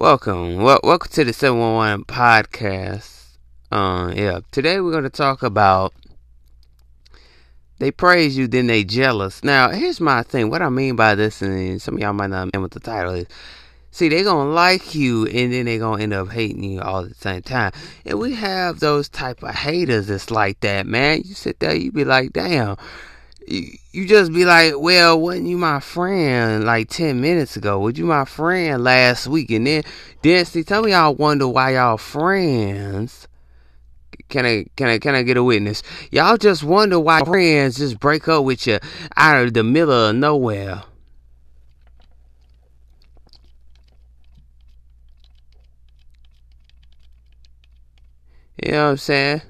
Welcome. Well, welcome to the 711 podcast. Uh, yeah. Today we're going to talk about they praise you, then they jealous. Now, here's my thing. What I mean by this, and some of y'all might not know what the title is. See, they gonna like you, and then they gonna end up hating you all at the same time. And we have those type of haters that's like that, man. You sit there, you be like, damn you, just be like, well, wasn't you my friend like 10 minutes ago? Was you my friend last week? And then, then see, tell me y'all wonder why y'all friends. Can I, can I, can I get a witness? Y'all just wonder why friends just break up with you out of the middle of nowhere. You know what I'm saying?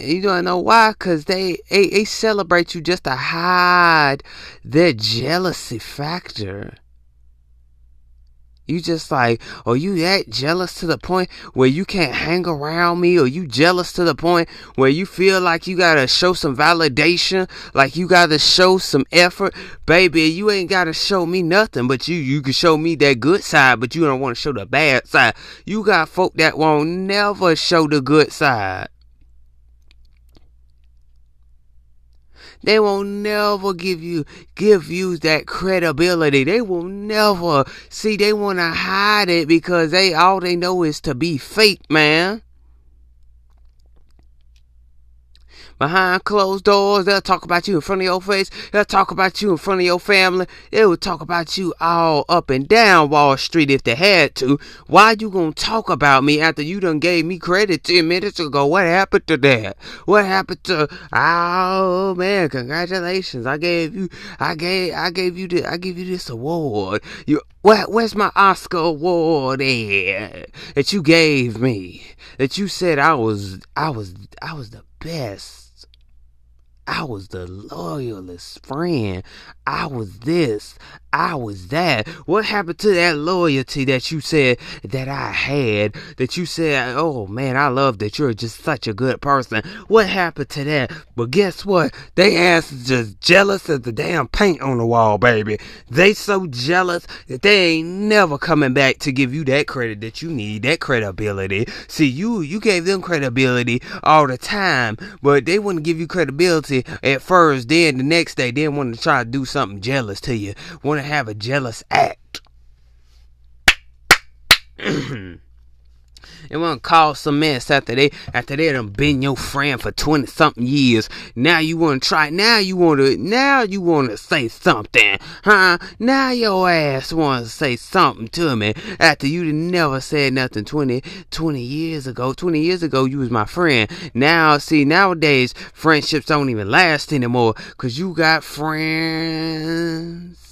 You don't know why? Cause they, they they celebrate you just to hide their jealousy factor. You just like, are you that jealous to the point where you can't hang around me? Or you jealous to the point where you feel like you gotta show some validation? Like you gotta show some effort? Baby, you ain't gotta show me nothing, but you, you can show me that good side, but you don't wanna show the bad side. You got folk that won't never show the good side. They will never give you give you that credibility. They will never see they want to hide it because they all they know is to be fake, man. Behind closed doors. They'll talk about you in front of your face. They'll talk about you in front of your family. They will talk about you all up and down Wall Street if they had to. Why you gonna talk about me after you done gave me credit 10 minutes ago? What happened to that? What happened to, oh man, congratulations. I gave you, I gave, I gave you the, I give you this award. You, where, where's my Oscar award at? That you gave me. That you said I was, I was, I was the best. I was the loyalist friend. I was this. I was that. What happened to that loyalty that you said that I had? That you said, oh man, I love that you're just such a good person. What happened to that? But guess what? They ass is just jealous as the damn paint on the wall, baby. They so jealous that they ain't never coming back to give you that credit that you need, that credibility. See, you you gave them credibility all the time, but they wouldn't give you credibility at first. Then the next day, they want to try to do something jealous to you. Want have a jealous act. It won't cause some mess after they after they done been your friend for twenty something years. Now you wanna try now you wanna now you wanna say something. Huh? Now your ass wanna say something to me after you never said nothing 20, 20 years ago. Twenty years ago you was my friend. Now see nowadays friendships don't even last anymore cause you got friends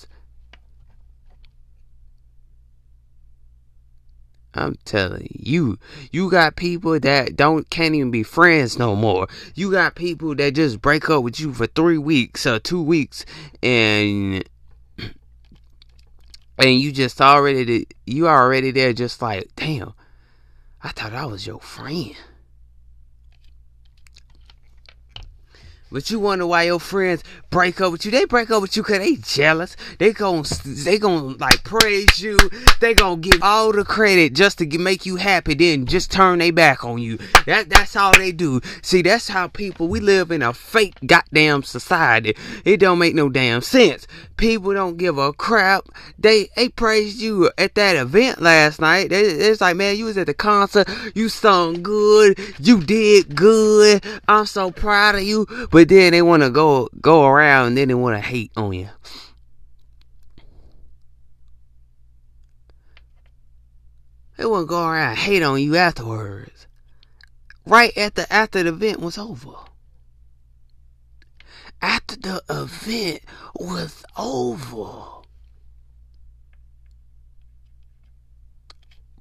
I'm telling you, you got people that don't can't even be friends no more. You got people that just break up with you for three weeks or two weeks, and and you just already you already there, just like damn. I thought I was your friend. But you wonder why your friends break up with you. They break up with you because they jealous. They gon' they gon' like praise you. They gon' give all the credit just to make you happy. Then just turn their back on you. That that's all they do. See, that's how people. We live in a fake goddamn society. It don't make no damn sense. People don't give a crap. They they praised you at that event last night. They, it's like, man, you was at the concert. You sung good. You did good. I'm so proud of you. But then they want to go go around and then they want to hate on you. They want to go around hate on you afterwards. Right after after the event was over. After the event was over.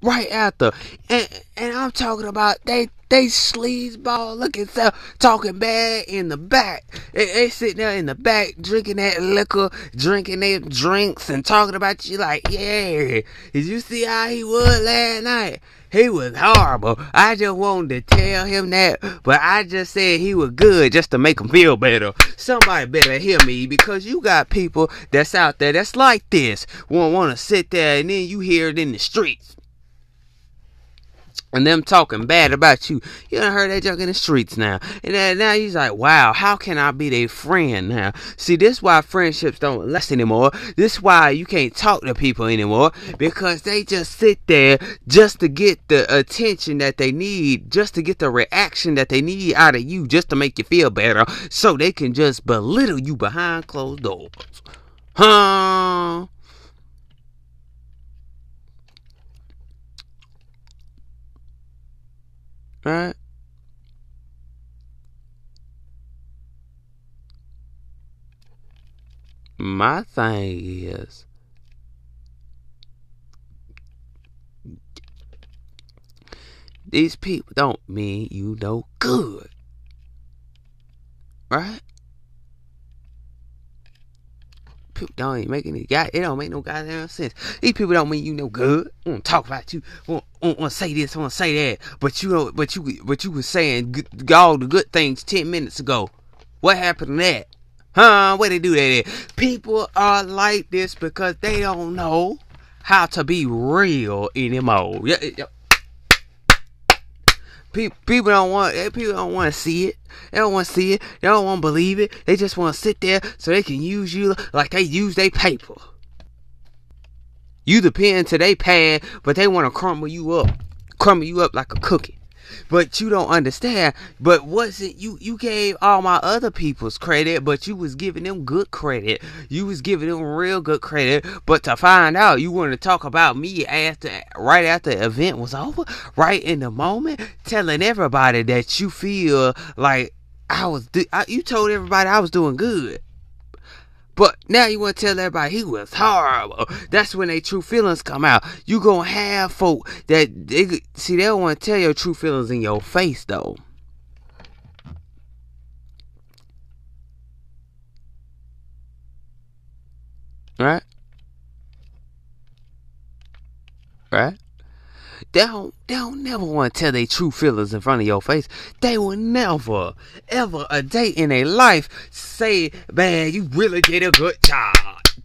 Right after. And and I'm talking about they they sleazeball looking stuff talking bad in the back. They, they sitting there in the back drinking that liquor, drinking their drinks and talking about you like, yeah, did you see how he was last night? He was horrible. I just wanted to tell him that, but I just said he was good just to make him feel better. Somebody better hear me because you got people that's out there that's like this. Won't want to sit there and then you hear it in the streets and them talking bad about you. You done heard that junk in the streets now. And now he's like, wow, how can I be their friend now? See, this why friendships don't last anymore. This why you can't talk to people anymore. Because they just sit there just to get the attention that they need, just to get the reaction that they need out of you, just to make you feel better. So they can just belittle you behind closed doors. Huh? Right? My thing is these people don't mean you no good. Right? People don't even make any guy. It don't make no goddamn sense. These people don't mean you no good. I Want to talk about you. I Want to say this. I Want to say that. But you know. But you. But you was saying all the good things ten minutes ago. What happened to that? Huh? Where they do that at? People are like this because they don't know how to be real anymore. Yeah, yeah. People don't want eh, people don't want to see it. They don't want to see it. They don't want to believe it. They just want to sit there so they can use you like they use their paper. You the pen to their pad, but they want to crumble you up, crumble you up like a cookie but you don't understand. But wasn't you? You gave all my other people's credit, but you was giving them good credit. You was giving them real good credit. But to find out, you want to talk about me after, right after the event was over, right in the moment, telling everybody that you feel like I was. You told everybody I was doing good. But now you want to tell everybody he was horrible. That's when their true feelings come out. You gonna have folk that they see they don't want to tell your true feelings in your face though. Right? Right? They don't, they don't never want to tell their true feelings in front of your face. They will never, ever a day in their life say, man, you really did a good job.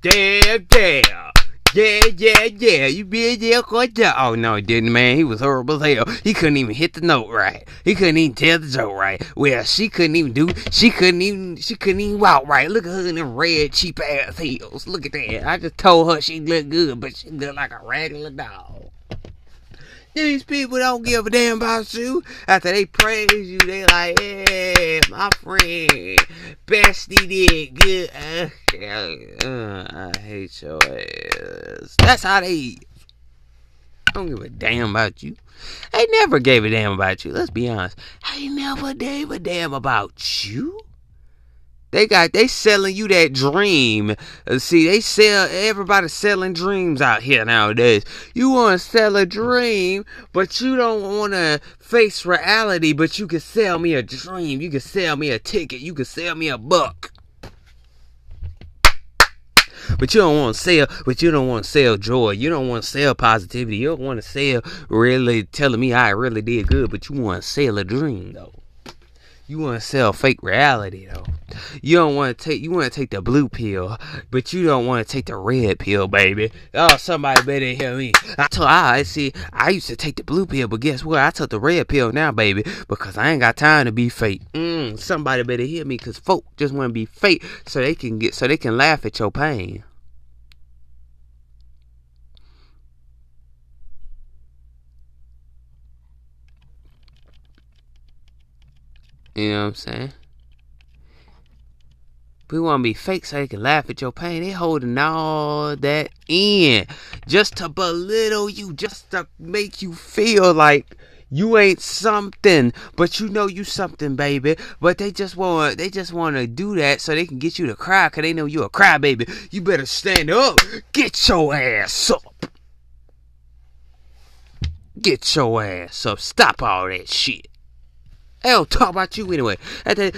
Yeah, yeah. Yeah, yeah, yeah. You did yeah, good job. Oh no, he didn't, man. He was horrible as hell. He couldn't even hit the note right. He couldn't even tell the joke right. Well, she couldn't even do. She couldn't even. She couldn't even walk right. Look at her in them red cheap ass heels. Look at that. I just told her she looked good, but she looked like a regular dog. These people don't give a damn about you. After they praise you, they like, hey, my friend, bestie did good. Uh, I hate your ass. That's how they don't give a damn about you. They never gave a damn about you. Let's be honest. They never gave a damn about you. They got they selling you that dream. Uh, see, they sell everybody selling dreams out here nowadays. You want to sell a dream, but you don't want to face reality. But you can sell me a dream. You can sell me a ticket. You can sell me a book. But you don't want to sell. But you don't want to sell joy. You don't want to sell positivity. You don't want to sell really telling me I really did good. But you want to sell a dream though. You want to sell fake reality though. You don't want to take you want to take the blue pill, but you don't want to take the red pill, baby. Oh, somebody better hear me. I told I see I used to take the blue pill, but guess what? I took the red pill now, baby, because I ain't got time to be fake. Mm, somebody better hear me, cause folk just want to be fake so they can get so they can laugh at your pain. You know what I'm saying? We want to be fake so they can laugh at your pain. They holding all that in just to belittle you, just to make you feel like you ain't something, but you know you something, baby. But they just want they just want to do that so they can get you to cry, cause they know you a crybaby. You better stand up, get your ass up, get your ass up, stop all that shit. Don't talk about you anyway.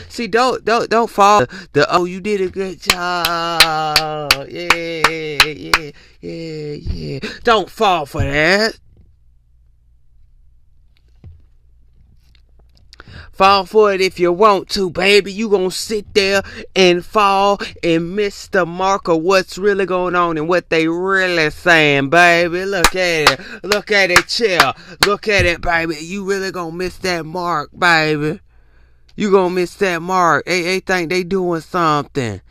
See, don't don't don't fall the oh you did a good job. Yeah, yeah, yeah, yeah. Don't fall for that. Fall for it if you want to, baby. You gonna sit there and fall and miss the mark of what's really going on and what they really saying, baby. Look at it. Look at it, chill. Look at it, baby. You really gonna miss that mark, baby. You gonna miss that mark. They, they think they doing something.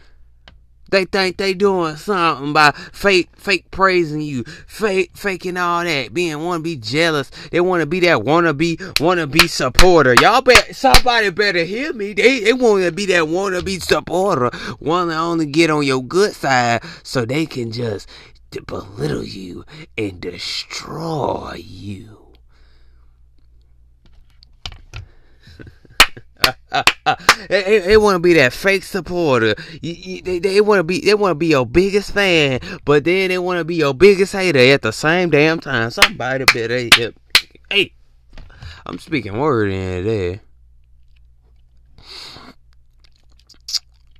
They think they doing something by fake, fake praising you, fake, faking all that, being want to be jealous. They want to be that wanna be, wanna be supporter. Y'all bet somebody better hear me. They, they want to be that wanna be supporter, want to only get on your good side so they can just belittle you and destroy you. they, they want to be that fake supporter. You, you, they they want to be they want to be your biggest fan, but then they want to be your biggest hater at the same damn time. Somebody better hey, hey I'm speaking word in there.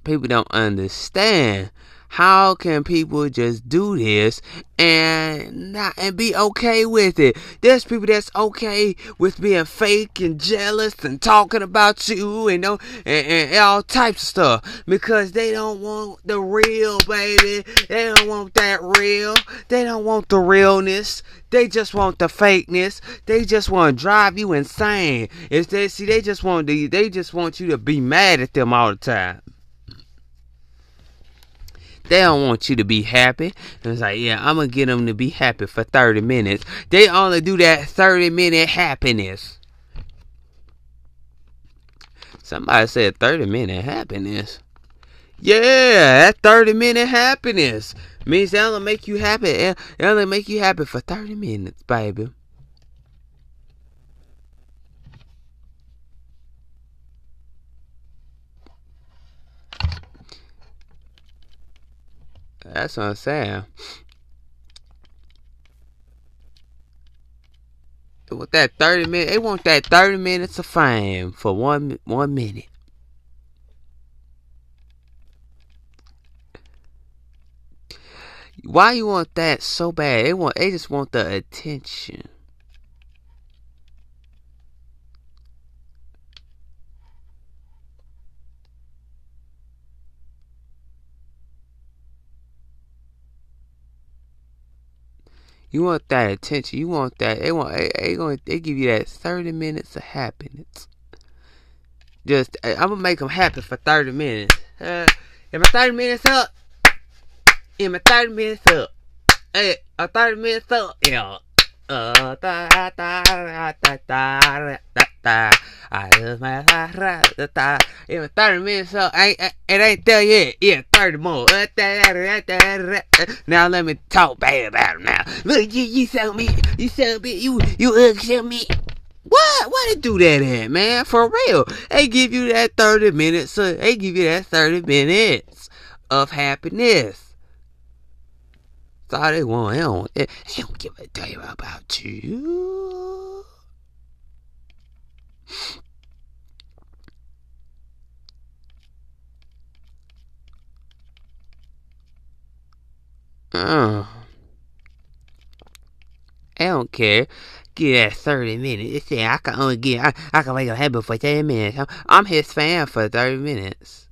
People don't understand how can people just do this and not and be okay with it? There's people that's okay with being fake and jealous and talking about you and, and, and all types of stuff because they don't want the real, baby. They don't want that real. They don't want the realness. They just want the fakeness. They just want to drive you insane. They see, they just want to, they just want you to be mad at them all the time. They don't want you to be happy. And it's like, yeah, I'm gonna get them to be happy for 30 minutes. They only do that 30 minute happiness. Somebody said 30 minute happiness. Yeah, that 30 minute happiness means only make you happy. Eh, they only make you happy for 30 minutes, baby. That's what I'm saying. With that 30 minutes, they want that 30 minutes of fame for one one minute. Why you want that so bad? They want they just want the attention. You want that attention. You want that. They want. They, they going. They give you that thirty minutes of happiness. Just, I'm gonna make them happy for thirty minutes. Uh, if my thirty minutes up, if my thirty minutes up, hey, a thirty minutes up, yeah. Uh, da, da, da, da, da, da, da. I love my da, Even 30 minutes so ain't, it ain't there yet. Yeah, 30 more. Now let me talk bad about him now. Look, you, you sell me, you sell me, you, you sell me. What? Why they do that at, man? For real. They give you that 30 minutes, so they give you that 30 minutes of happiness. That's all they want. They eh, don't, they, they don't give a damn about you. Oh. I don't care. Give that 30 minutes. Say I can only get, I, I can make a happy for 10 minutes. I'm, I'm his fan for 30 minutes.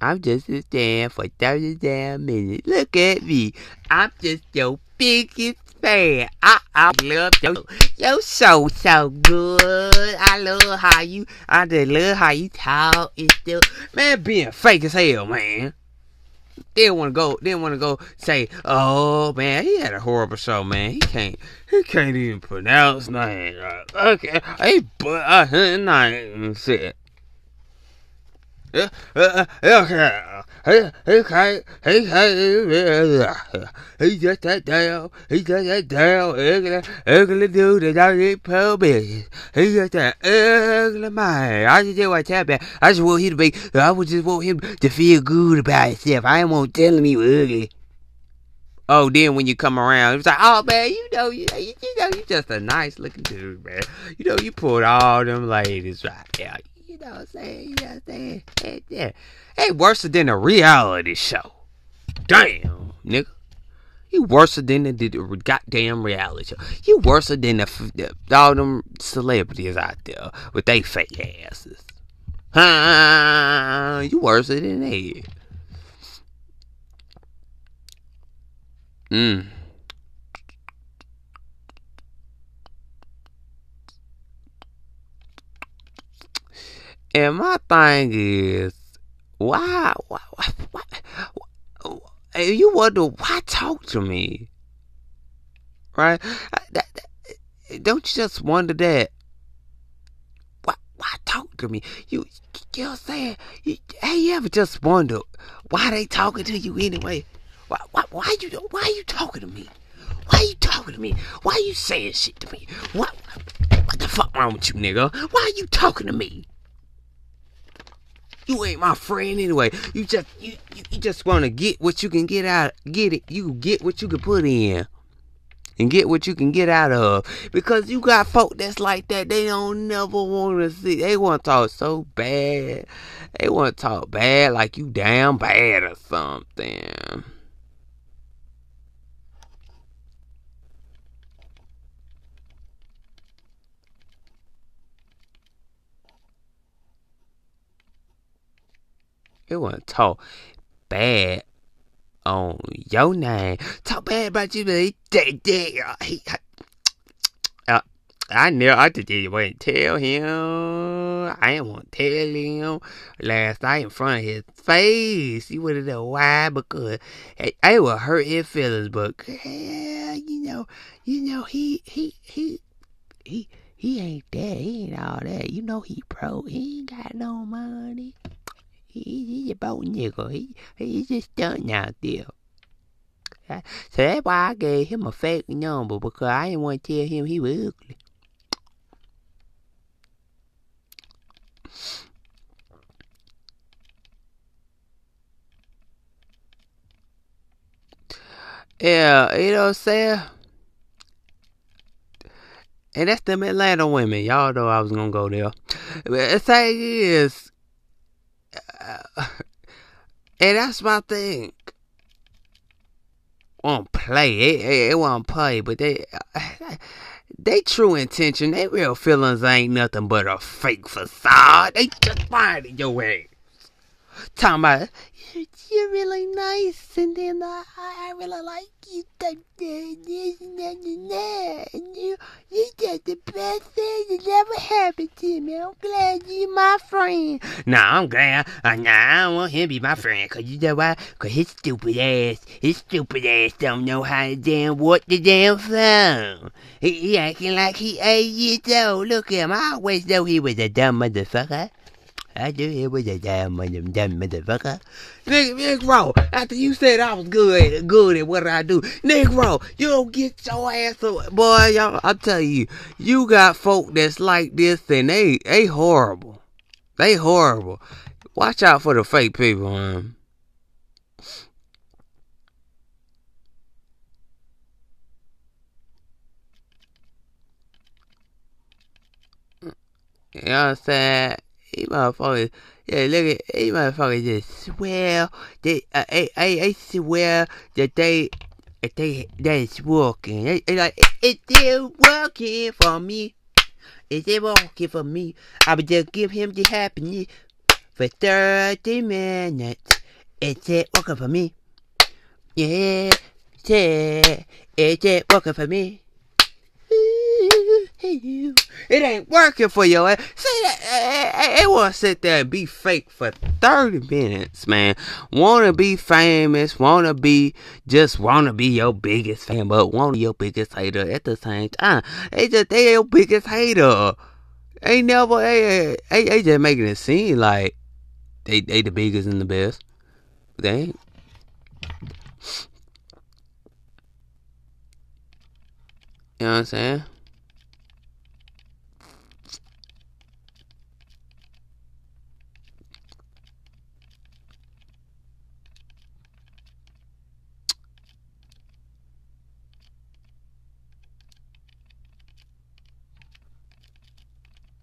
I'm just a stand for 30 damn minutes. Look at me. I'm just your biggest fan. I, I love your, your show so so good. I love how you, I just love how you talk and stuff. Man, being fake as hell, man. They didn't want to go. They didn't want to go say, "Oh man, he had a horrible show, man. He can't. He can't even pronounce name. Okay, hey, but I not shit. He, he can't, he can't, he's just that damn, he just that damn ugly, ugly dude that don't get pub business. He's just that ugly man. I just want to tell I just want him to be, I would just want him to feel good about himself. I ain't want to tell him he ugly. Oh, then when you come around, it's like, oh man, you know, you, you, know, you just a nice looking dude, man. You know, you pulled all them ladies right there. Know what I'm saying? You know what I'm saying? Yeah. Hey, worse than a reality show. Damn, nigga. You worse than the, the goddamn reality show. You worse than the, the, all them celebrities out there with they fake asses. Huh? You worse than they. Mm. And my thing is, why, why, why, why, you wonder why talk to me, right? That, that, don't you just wonder that? Why, why talk to me? You, you know what I'm saying? Hey, you ever just wonder why they talking to you anyway? Why, why, why you, why you talking to me? Why you talking to me? Why you saying shit to me? What, what the fuck wrong with you, nigga? Why you talking to me? You ain't my friend anyway. You just you, you, you just want to get what you can get out. Get it. You get what you can put in. And get what you can get out of. Because you got folk that's like that. They don't never want to see. They want to talk so bad. They want to talk bad like you damn bad or something. It wasn't talk bad on your name. Talk bad about you, but he, he, he, uh, I know I just want to tell him. I didn't want to tell him last night in front of his face. You would have known why because it, it would hurt his feelings. But yeah, you know, you know he he he he he ain't that. He ain't all that. You know he broke. He ain't got no money. He, he's a boat nigga. He, he's just done out there. So that's why I gave him a fake number because I didn't want to tell him he was ugly. Yeah, you know what I'm saying? And that's them Atlanta women. Y'all know I was gonna go there. But the thing is, and that's my thing. Won't play it. It won't play, but they, they true intention, they real feelings ain't nothing but a fake facade. They just finding your ass. Talking about you're really nice, and then I, I really like you. And and. And you, you just the best thing that ever happened to me. I'm glad you're my friend. Nah, I'm glad. Uh, nah, I don't want him to be my friend. Cause you know why? Cause his stupid ass, his stupid ass don't know how to damn what the damn phone. He, he acting like he eight years old. Look at him. I always know he was a dumb motherfucker. I knew it was a damn motherfucker. Nigga, Negro, after you said I was good, good at what I do, Negro, you don't get your ass up. Boy, y'all, I'm telling you, you got folk that's like this and they, they horrible. They horrible. Watch out for the fake people, man. You know what I'm saying? He motherfuckers, yeah, look at, he motherfuckers just swear, they, uh, I, I, I swear that they, they, that it's working. They like, it's still working for me. It's still working for me. I would just give him the happiness for 30 minutes. It's still working for me. Yeah, yeah, it's still working for me. It ain't working for your ass. See that? Eh, eh, eh, they want to sit there and be fake for 30 minutes, man. Want to be famous, want to be, just want to be your biggest fan, but want to your biggest hater at the same time. They just, they your biggest hater. Ain't never, they, they, they just making it seem like they they the biggest and the best. They ain't. You know what I'm saying?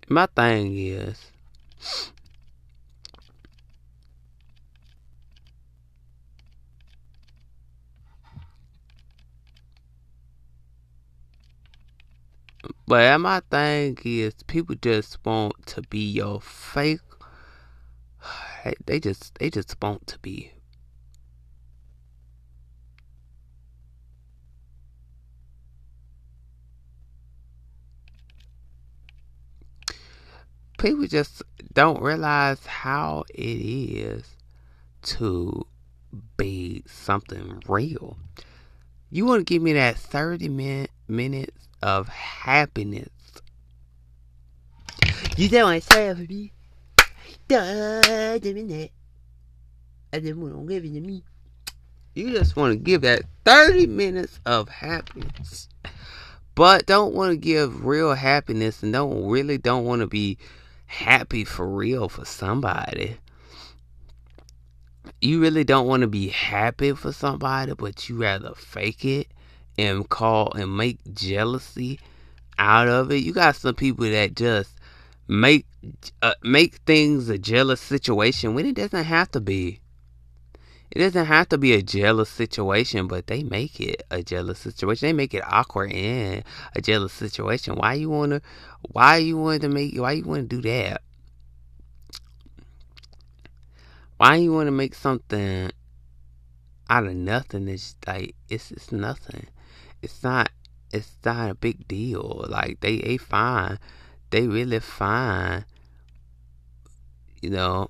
My thing is But my thing is, people just want to be your fake. They just, they just want to be. People just don't realize how it is to be something real. You want to give me that 30 minute, minutes of happiness. You don't want to say for me. minute. I just want to it to me. You just want to give that 30 minutes of happiness. But don't want to give real happiness and don't really don't want to be happy for real for somebody. You really don't want to be happy for somebody, but you rather fake it and call and make jealousy out of it. You got some people that just make uh, make things a jealous situation when it doesn't have to be. It doesn't have to be a jealous situation, but they make it a jealous situation. They make it awkward and a jealous situation. Why you wanna? Why you want to make? Why you want to do that? Why you want to make something out of nothing? It's like it's it's nothing it's not it's not a big deal. Like they they fine. They really fine. You know,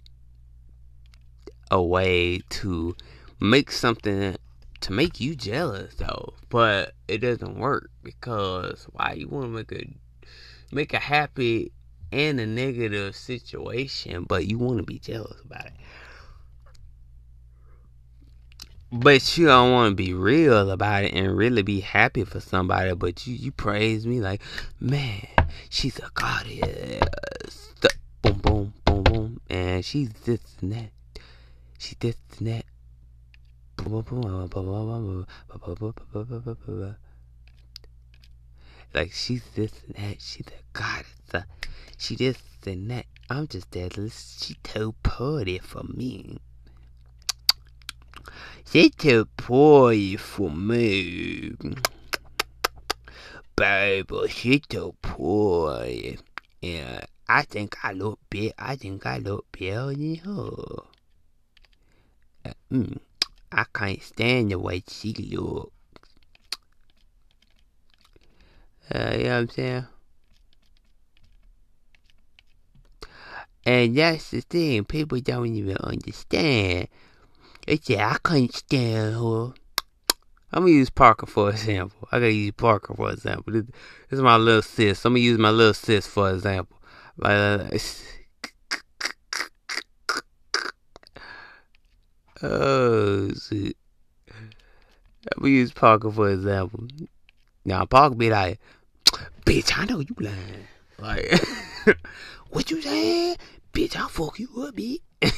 a way to make something to make you jealous though. But it doesn't work because why you wanna make a make a happy and a negative situation, but you wanna be jealous about it. But you don't want to be real about it and really be happy for somebody. But you, you praise me like, man, she's a goddess. Boom, boom, boom, boom. And she's this and that. This and that. Like she's this and that. She's a goddess. She this and that. I'm just that. She too pretty for me. C'était pas for me. Baby, c'était pas. Yeah, I think I look big. I think I look better than her. Uh, mm, I can't stand the way she looks. Uh, you know what I'm saying? And that's the thing, people don't even understand yeah, I couldn't stand her. I'm gonna use Parker for example. I gotta use Parker for example. This, this is my little sis. I'm gonna use my little sis for example. Like, uh, oh shit. I'm gonna use Parker for example. Now Parker be like, "Bitch, I know you lying." Like, what you saying? Bitch, I'll fuck you up, bitch.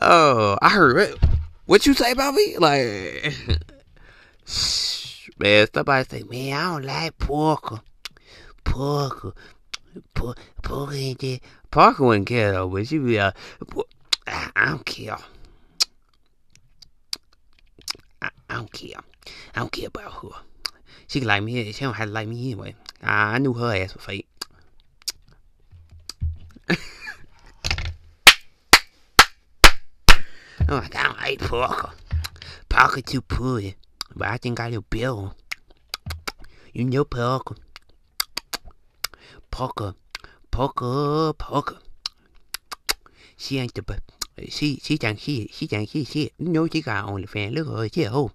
Oh, I heard it. What you say about me? Like, man, somebody say, man, I don't like Parker. Parker. Parker ain't there. Parker wouldn't care though, but she be like, uh, I, don't care. I, don't care. I don't care about her. She can like me. She don't have to like me anyway. I, knew her ass was fake. I'm like, I don't like Parker. Parker too pretty. But I think I do Bill. You know Parker. Parker. Parker. Parker. She ain't the she she think she she think she she know she got OnlyFans. Look at her, she oh. a hoe.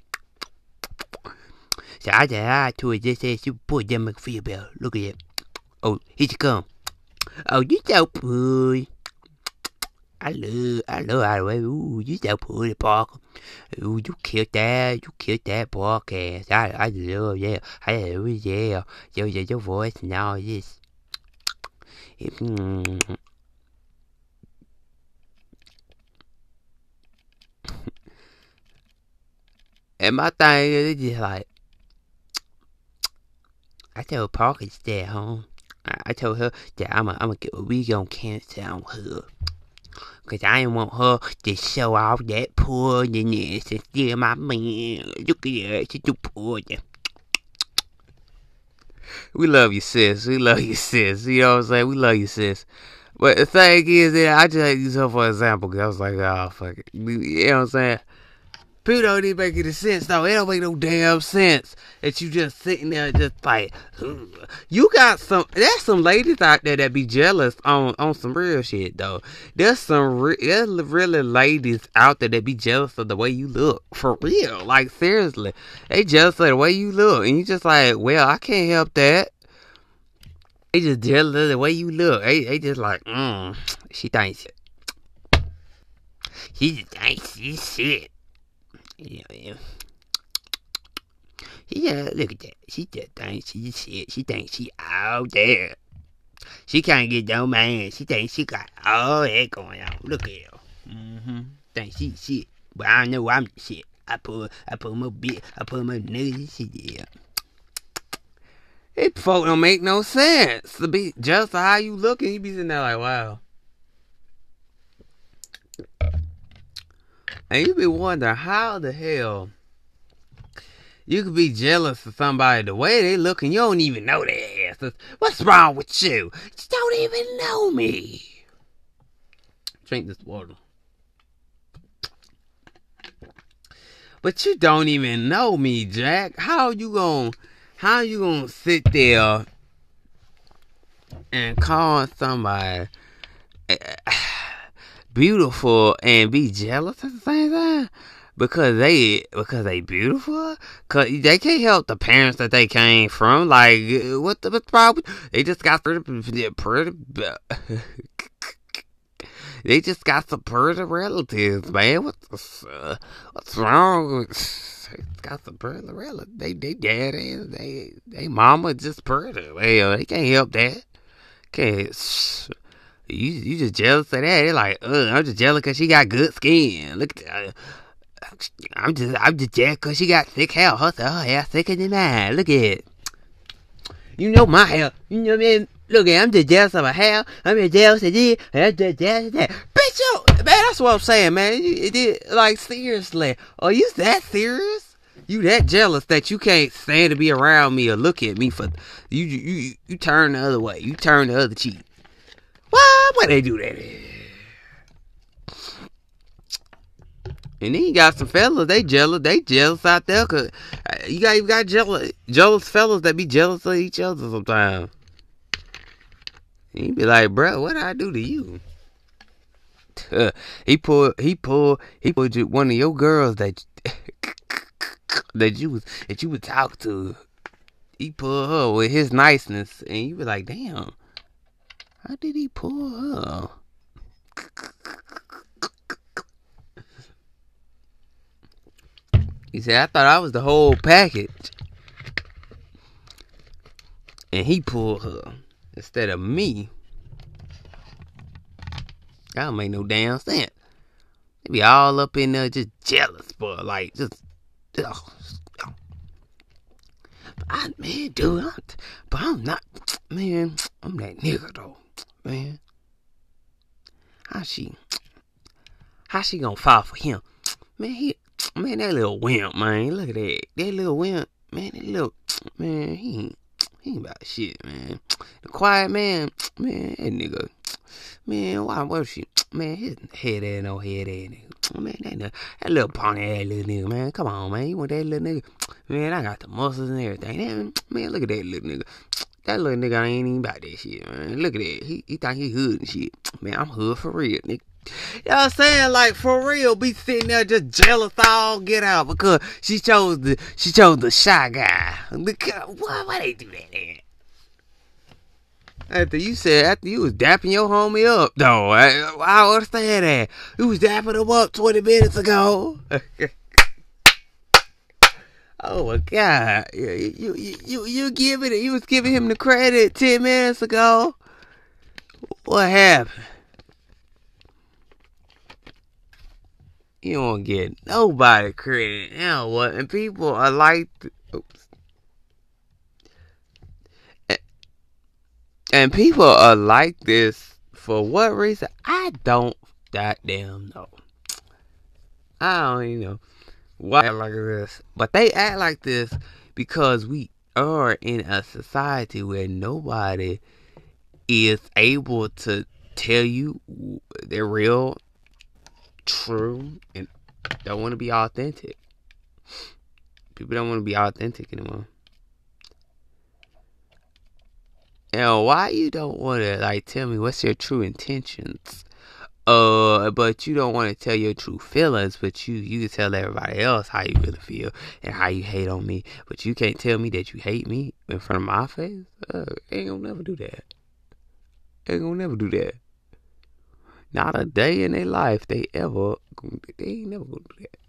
So I just lied to her just said she put them McPhee bell. Look at it. Oh, here she come. Oh, you so pretty. I love, I love how way, ooh, you so pretty, Parker. Ooh, you killed that, you killed that podcast. I, I love, yeah, I love, yeah, yo, yo, your voice and all this. It, mm, and my thing is just like, I told Parker to stay at home. I, I told her that I'm gonna get a wig on cancer on her. Cause I didn't want her to show off that poorness and steal my man. Look at her, she's too poor. We love you, sis. We love you, sis. You know what I'm saying? We love you, sis. But the thing is that I just use her for example because I was like, oh, fuck it. You know what I'm saying? People don't even make any sense though. It don't make no damn sense that you just sitting there just like Ugh. you got some. There's some ladies out there that be jealous on on some real shit though. There's some re- there's really ladies out there that be jealous of the way you look for real. Like seriously, they jealous of the way you look, and you just like, well, I can't help that. They just jealous of the way you look. They they just like, mm, she thinks she just thinks she's shit. Yeah, yeah. Yeah, look at that. She just thinks she shit. She thinks she out there. She can't get no man. She thinks she got all that going on. Look at her. Mm-hmm. Think she shit. But I know I'm shit. I put I put my bit I put my niggas shit yeah. It folk don't make no sense. To be just how you looking, you be sitting there like, wow. And you be wondering how the hell you could be jealous of somebody the way they look and you don't even know their asses. What's wrong with you? You don't even know me. Drink this water. But you don't even know me, Jack. How you gonna how you gonna sit there and call somebody eh, beautiful and be jealous at the same time? Because they because they beautiful? Cause they can't help the parents that they came from. Like what the, what's the problem? They just got pretty pretty they just got some pretty relatives man. What's uh, what's wrong got some pretty relatives they they daddy they they mama just pretty. Well they can't help that. Can't you you just jealous of that. They're like, Ugh, I'm just jealous because she got good skin. Look, uh, I'm just I'm just jealous because she got thick hair. Her, her hair thicker than mine. Look at it. You know my hair. You know what I mean? Look at I'm just jealous of her hair. I'm just jealous of this. I'm just jealous of that. Bitch, yo, man, that's what I'm saying, man. It, it, like, seriously. Are you that serious? You that jealous that you can't stand to be around me or look at me for you you you turn the other way. You turn the other cheek. Why? Why they do that? And then you got some fellas, they jealous, they jealous out there, cause uh, you got you got jealous, jealous fellas that be jealous of each other sometimes. You be like, bro, what I do to you? he pulled, he pulled, he pulled you, one of your girls that that you was that you would talk to. He pulled her with his niceness, and you be like, damn. How did he pull her? He said, I thought I was the whole package. And he pulled her instead of me. That don't make no damn sense. They be all up in there just jealous, but like just, ugh. I, man, dude, I'm, but I'm not, man, I'm that nigga though man. How she how she gonna fall for him? Man, he man, that little wimp, man. Look at that. That little wimp, man, that little man, he ain't he ain't about shit, man. The quiet man, man, that nigga. Man, why was she? Man, his head ass no head ass nigga. Man, that, that little pony ass little nigga, man. Come on, man. You want that little nigga? Man, I got the muscles and everything. Man, man look at that little nigga. That little nigga ain't even about that shit, man. Look at that. He, he think he hood and shit. Man, I'm hood for real, nigga. You know what I'm saying? Like for real, be sitting there just jealous all get out because she chose the she chose the shy guy. Look, why why they do that? Man? After you said, after you was dapping your homie up, though, I, I understand that. You was dapping him up 20 minutes ago. oh my God. You, you, you, you, giving it, you was giving him the credit 10 minutes ago. What happened? You don't get nobody credit. Know what? And people are like, oops. And people are like this for what reason? I don't goddamn know. I don't even know why like this. But they act like this because we are in a society where nobody is able to tell you they're real true and don't want to be authentic. People don't want to be authentic anymore. And why you don't want to like tell me what's your true intentions? Uh, but you don't want to tell your true feelings, but you you can tell everybody else how you really feel and how you hate on me, but you can't tell me that you hate me in front of my face. Uh, ain't gonna never do that. Ain't gonna never do that. Not a day in their life they ever they ain't never gonna do that.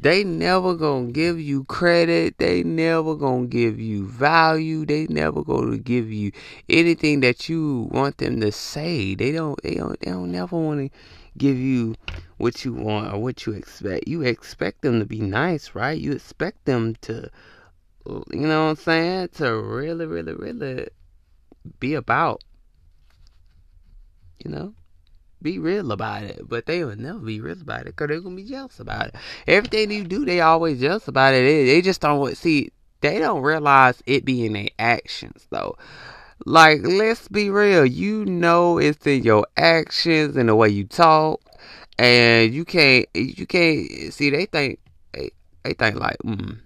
They never gonna give you credit. They never gonna give you value. They never gonna give you anything that you want them to say. They don't. They don't. They don't never want to give you what you want or what you expect. You expect them to be nice, right? You expect them to, you know what I'm saying, to really, really, really be about you know? Be real about it. But they will never be real about it because they're to be jealous about it. Everything you do, they always jealous about it. They, they just don't see, they don't realize it being their actions, though. Like, let's be real. You know it's in your actions and the way you talk. And you can't, you can't, see, they think, they, they think like, mm.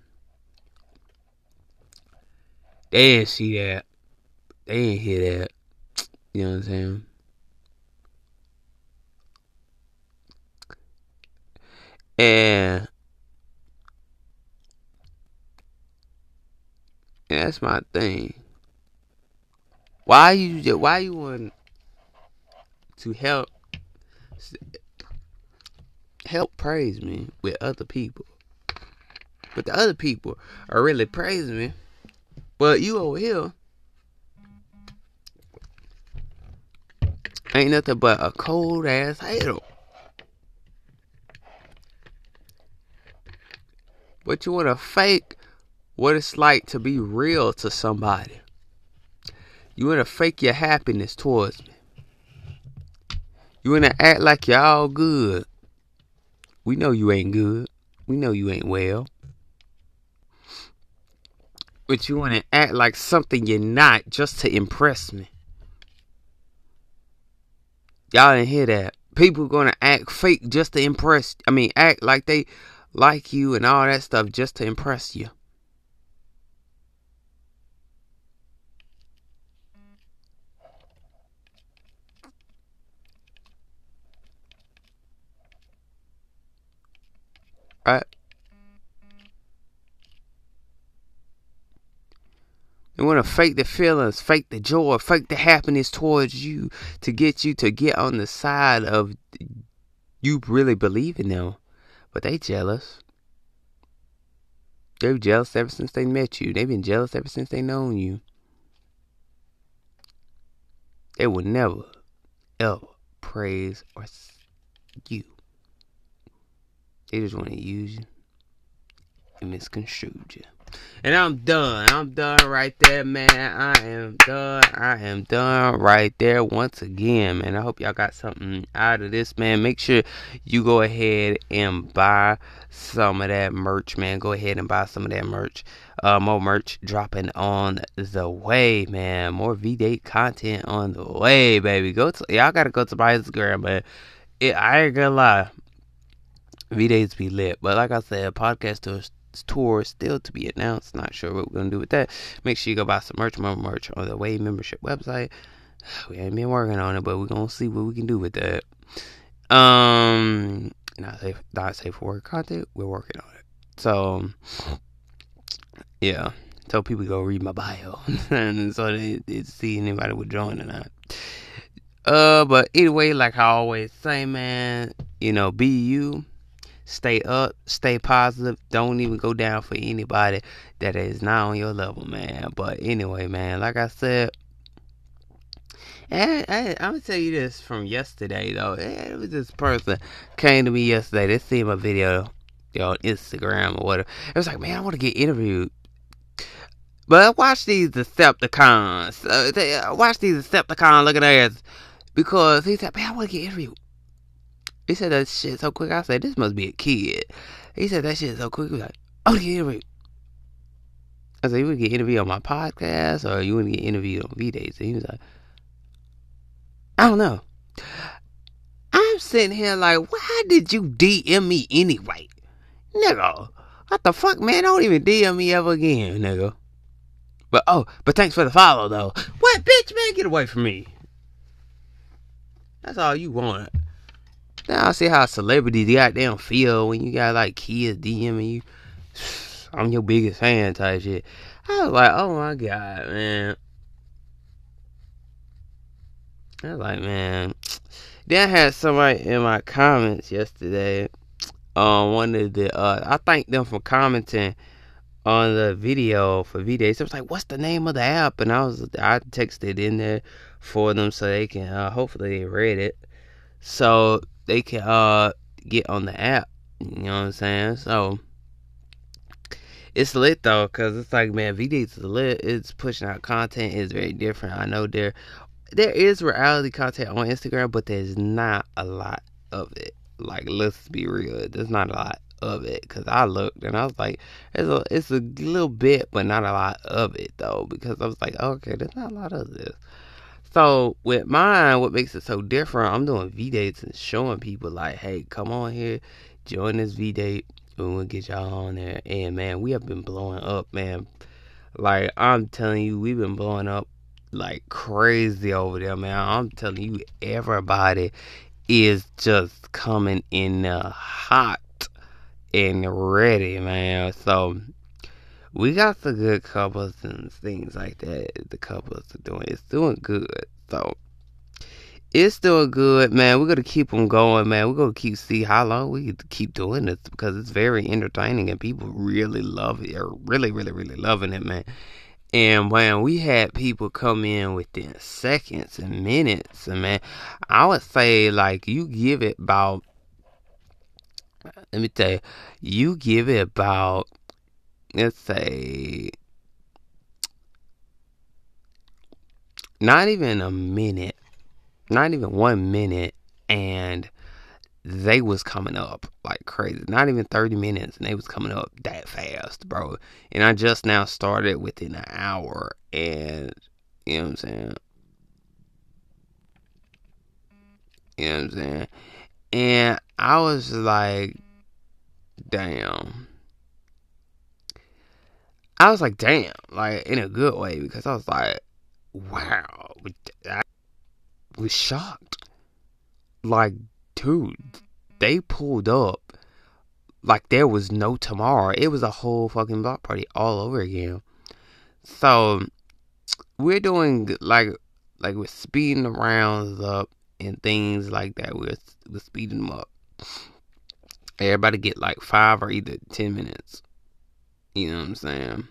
They didn't see that. They didn't hear that. You know what I'm saying? And, that's my thing. Why you why you want to help help praise me with other people? But the other people are really praising me. But you over here ain't nothing but a cold ass hater. But you want to fake what it's like to be real to somebody. You want to fake your happiness towards me. You want to act like you're all good. We know you ain't good. We know you ain't well. But you want to act like something you're not just to impress me. Y'all didn't hear that. People gonna act fake just to impress. I mean, act like they like you and all that stuff just to impress you. Right? They want to fake the feelings, fake the joy, fake the happiness towards you to get you to get on the side of you really believing in them. But they jealous. They're jealous ever since they met you. They've been jealous ever since they known you. They will never, ever praise or you. They just want to use you and misconstrue you. And I'm done. I'm done right there, man. I am done. I am done right there once again, man. I hope y'all got something out of this, man. Make sure you go ahead and buy some of that merch, man. Go ahead and buy some of that merch. Uh, more merch dropping on the way, man. More V Date content on the way, baby. Go to y'all gotta go to my Instagram, but it, I ain't gonna lie. V Dates be lit, but like I said, podcast tours tour still to be announced. Not sure what we're gonna do with that. Make sure you go buy some merch, more merch on the Way membership website. We ain't been working on it, but we're gonna see what we can do with that. Um, not safe, not safe for work content. We're working on it. So, yeah, Tell people go read my bio, and so they, they see anybody would join or not. Uh, but anyway, like I always say, man, you know, be you, stay up, stay positive. Don't even go down for anybody that is not on your level, man. But anyway, man, like I said, and I, am gonna tell you this from yesterday though. It was this person came to me yesterday. They see my video you know, on Instagram or whatever. It was like, man, I want to get interviewed. But watch these Decepticons. Uh, they, uh, watch these Decepticons looking ass. Because he said, man, I want to get interviewed. He said that shit so quick. I said, this must be a kid. He said that shit so quick. He was like, oh, get interviewed. I said, you to get interviewed on my podcast or you want to get interviewed on V-Days? And he was like, I don't know. I'm sitting here like, why did you DM me anyway? Nigga, what the fuck, man? Don't even DM me ever again, nigga. But, oh, but thanks for the follow, though. What, bitch, man? Get away from me. That's all you want. Now I see how celebrities goddamn feel when you got like kids DMing you. I'm your biggest fan type shit. I was like, oh my god, man. I was like, man. Then I had somebody in my comments yesterday. Um, one of the uh, I thanked them for commenting on the video for V So It was like, what's the name of the app? And I was I texted in there for them so they can uh, hopefully they read it so they can uh get on the app. You know what I'm saying? So it's lit though, cause it's like man, VDs is lit. It's pushing out content. is very different. I know there there is reality content on Instagram, but there's not a lot of it. Like let's be real, there's not a lot of it because I looked and I was like, it's a it's a little bit, but not a lot of it though. Because I was like, okay, there's not a lot of this. So with mine, what makes it so different, I'm doing V dates and showing people like, hey, come on here, join this V date, and we'll get y'all on there. And man, we have been blowing up, man. Like I'm telling you, we've been blowing up like crazy over there, man. I'm telling you, everybody is just coming in uh, hot and ready, man. So we got the good couples and things like that. The couples are doing it's doing good. So it's doing good, man. We're gonna keep them going, man. We're gonna keep see how long we keep doing this because it's very entertaining and people really love it. Are really, really, really loving it, man. And man, we had people come in within seconds and minutes, and man, I would say like you give it about. Let me tell you, you give it about let's say not even a minute, not even one minute, and they was coming up like crazy. Not even 30 minutes, and they was coming up that fast, bro. And I just now started within an hour, and you know what I'm saying? You know what I'm saying? And I was like, damn. I was like, damn, like in a good way because I was like, wow, I was shocked. Like, dude, they pulled up like there was no tomorrow. It was a whole fucking block party all over again. So we're doing like like we're speeding the rounds up and things like that. We're we're speeding them up. Everybody get like five or either ten minutes. You know what I'm saying?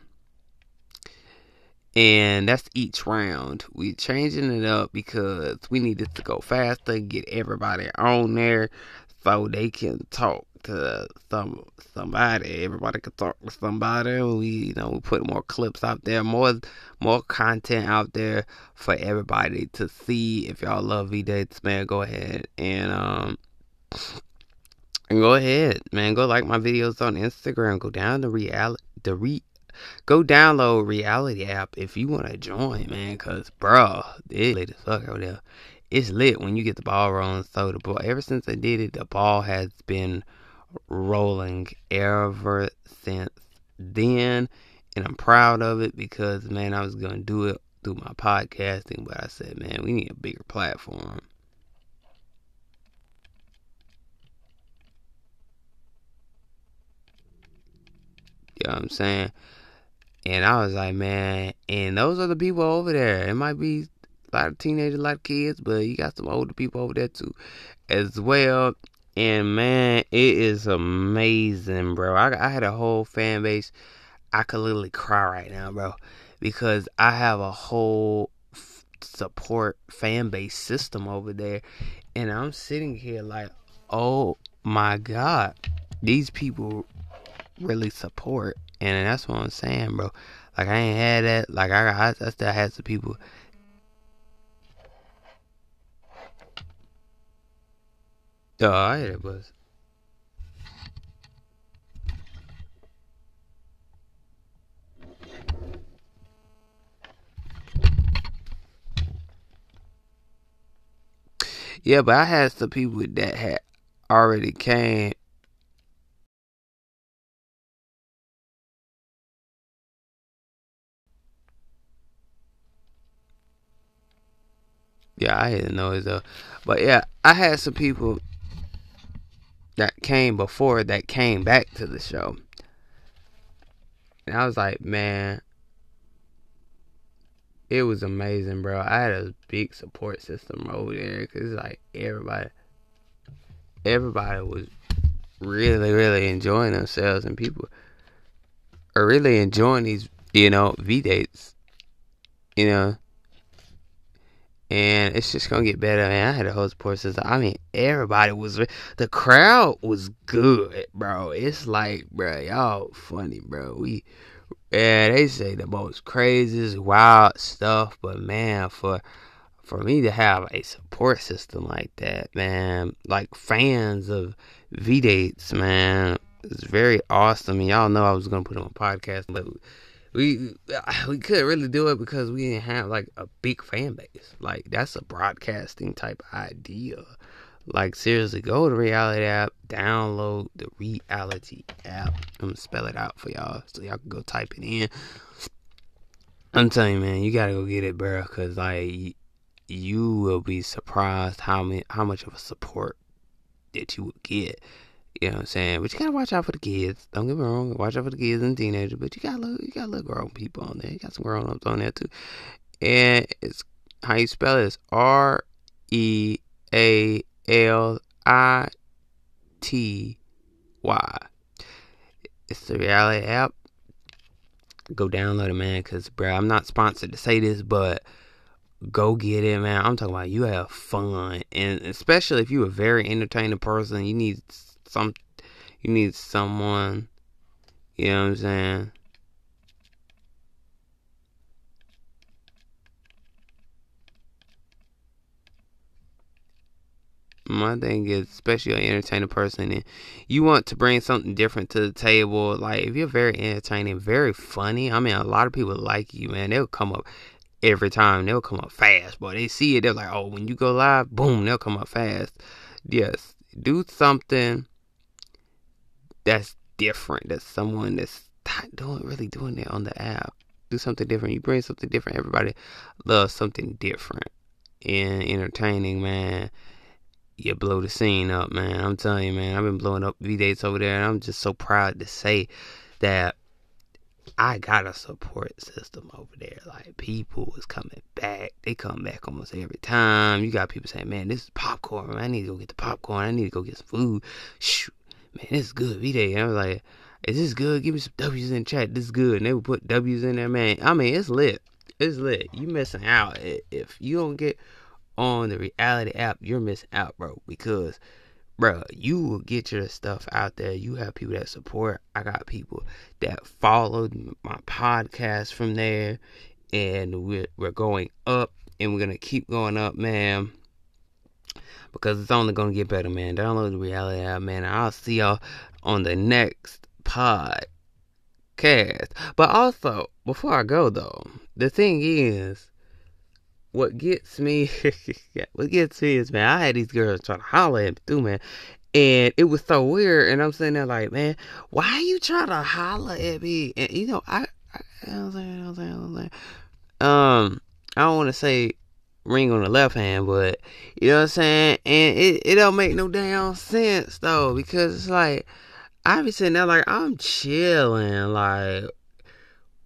And that's each round. We're changing it up because we needed to go faster, get everybody on there so they can talk to some somebody. Everybody can talk to somebody. We you know we put more clips out there, more more content out there for everybody to see. If y'all love V dates, man, go ahead and um and go ahead, man. Go like my videos on Instagram. Go down the reality, the re, go download Reality app if you want to join, man. Cause bro, it lit as fuck out there. It's lit when you get the ball rolling. So the ball, ever since I did it, the ball has been rolling ever since then, and I'm proud of it because man, I was gonna do it through my podcasting, but I said, man, we need a bigger platform. You know what I'm saying? And I was like, man, and those are the people over there. It might be a lot of teenagers, a lot of kids, but you got some older people over there too, as well. And man, it is amazing, bro. I, I had a whole fan base. I could literally cry right now, bro, because I have a whole f- support fan base system over there, and I'm sitting here like, oh my god, these people really support, and that's what I'm saying, bro. Like I ain't had that. Like I, I, I still had some people. Oh, I had was. Yeah, but I had some people that had already came Yeah, I didn't noise though. But yeah, I had some people that came before that came back to the show. And I was like, man, it was amazing, bro. I had a big support system over there because like everybody, everybody was really, really enjoying themselves, and people are really enjoying these, you know, V dates. You know, and it's just gonna get better. Man, I had a whole support system. I mean, everybody was the crowd was good, bro. It's like, bro, y'all funny, bro. We, yeah, they say the most craziest, wild stuff, but man, for for me to have a support system like that, man, like fans of V dates, man, it's very awesome. And y'all know I was gonna put on a podcast, but we uh, we couldn't really do it because we didn't have like a big fan base. Like that's a broadcasting type idea. Like seriously, go to reality app, download the reality app. I'm gonna spell it out for y'all so y'all can go type it in. I'm telling you, man, you gotta go get it, bro, cause like you will be surprised how many, how much of a support that you would get you know what I'm saying? But you gotta watch out for the kids. Don't get me wrong. Watch out for the kids and teenagers. But you got little, you got little grown people on there. You got some grown ups on there too. And it's how you spell it is R E A L I T Y. It's the reality app. Go download it, man. Cause bro, I'm not sponsored to say this, but go get it, man. I'm talking about you have fun, and especially if you're a very entertaining person, you need some you need someone you know what I'm saying? My thing is especially an entertaining person and you want to bring something different to the table. Like if you're very entertaining very funny i mean a lot of people like you man. They'll come up every time. They'll come up fast but they see it. They're like oh when you go live boom they'll come up fast. Yes do something that's different. That's someone that's not doing really doing it on the app. Do something different. You bring something different. Everybody loves something different. And entertaining, man. You blow the scene up, man. I'm telling you, man. I've been blowing up V dates over there, and I'm just so proud to say that I got a support system over there. Like people is coming back. They come back almost every time. You got people saying, "Man, this is popcorn. Man. I need to go get the popcorn. I need to go get some food." Shoot, man, this is good V-Day. I was like, is this good? Give me some W's in chat. This is good. And they would put W's in there, man. I mean, it's lit. It's lit. You missing out. If you don't get on the reality app, you're missing out, bro. Because, bro, you will get your stuff out there. You have people that support. I got people that followed my podcast from there. And we're, we're going up. And we're going to keep going up, man because it's only gonna get better, man. Download the reality app, man. I'll see y'all on the next podcast. But also, before I go though, the thing is, what gets me, what gets me is, man, I had these girls trying to holler at me too, man. And it was so weird, and I'm sitting there like, man, why are you trying to holler at me? And you know, I, I, I was like, I was like, I was like, um, I don't want to say ring on the left hand, but you know what I'm saying? And it, it don't make no damn sense though, because it's like I be sitting there like I'm chilling, like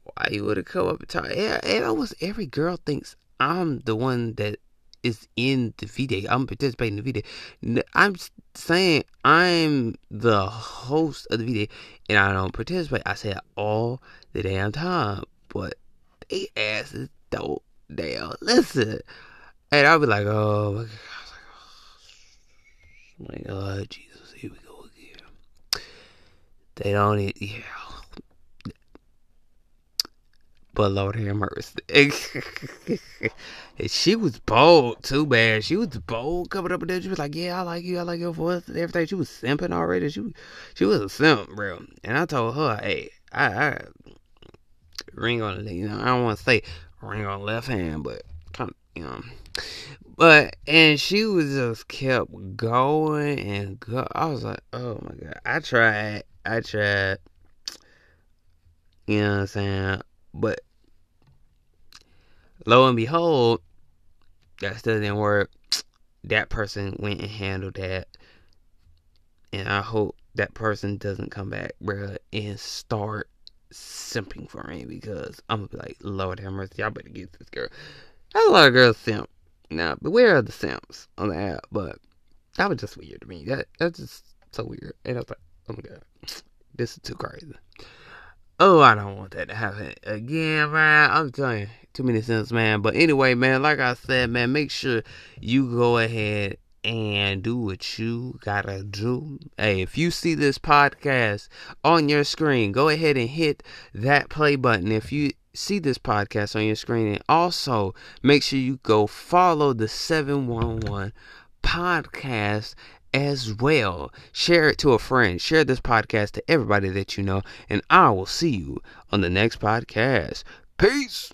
why you would have come up and talk? Yeah, and almost every girl thinks I'm the one that is in the video. I'm participating in the video. I'm saying I'm the host of the video, and I don't participate. I say it all the damn time, but they asses don't damn listen. And I'll be like, oh my god, oh my god, Jesus, here we go again. They don't, yeah. But Lord have mercy. she was bold too, man. She was bold coming up with that. She was like, "Yeah, I like you. I like your voice and everything." She was simping already. She she was a simp, bro. And I told her, "Hey, I, I ring on the you know I don't want to say ring on left hand, but kind of you know." But and she was just kept going and go. I was like, "Oh my god!" I tried. I tried. You know what I'm saying? But lo and behold, that still didn't work. That person went and handled that. And I hope that person doesn't come back, bro, and start simping for me because I'm gonna be like, Lord have mercy, y'all better get this girl. There's a lot of girls simp. Now, beware of the simps on the app, but that was just weird to me. That that's just so weird. And I was like, oh my god, this is too crazy. Oh, I don't want that to happen again, man. I'm telling you, too many cents, man. But anyway, man, like I said, man, make sure you go ahead and do what you gotta do. Hey, if you see this podcast on your screen, go ahead and hit that play button. If you see this podcast on your screen, and also make sure you go follow the 711 podcast as well. Share it to a friend. Share this podcast to everybody that you know. And I will see you on the next podcast. Peace.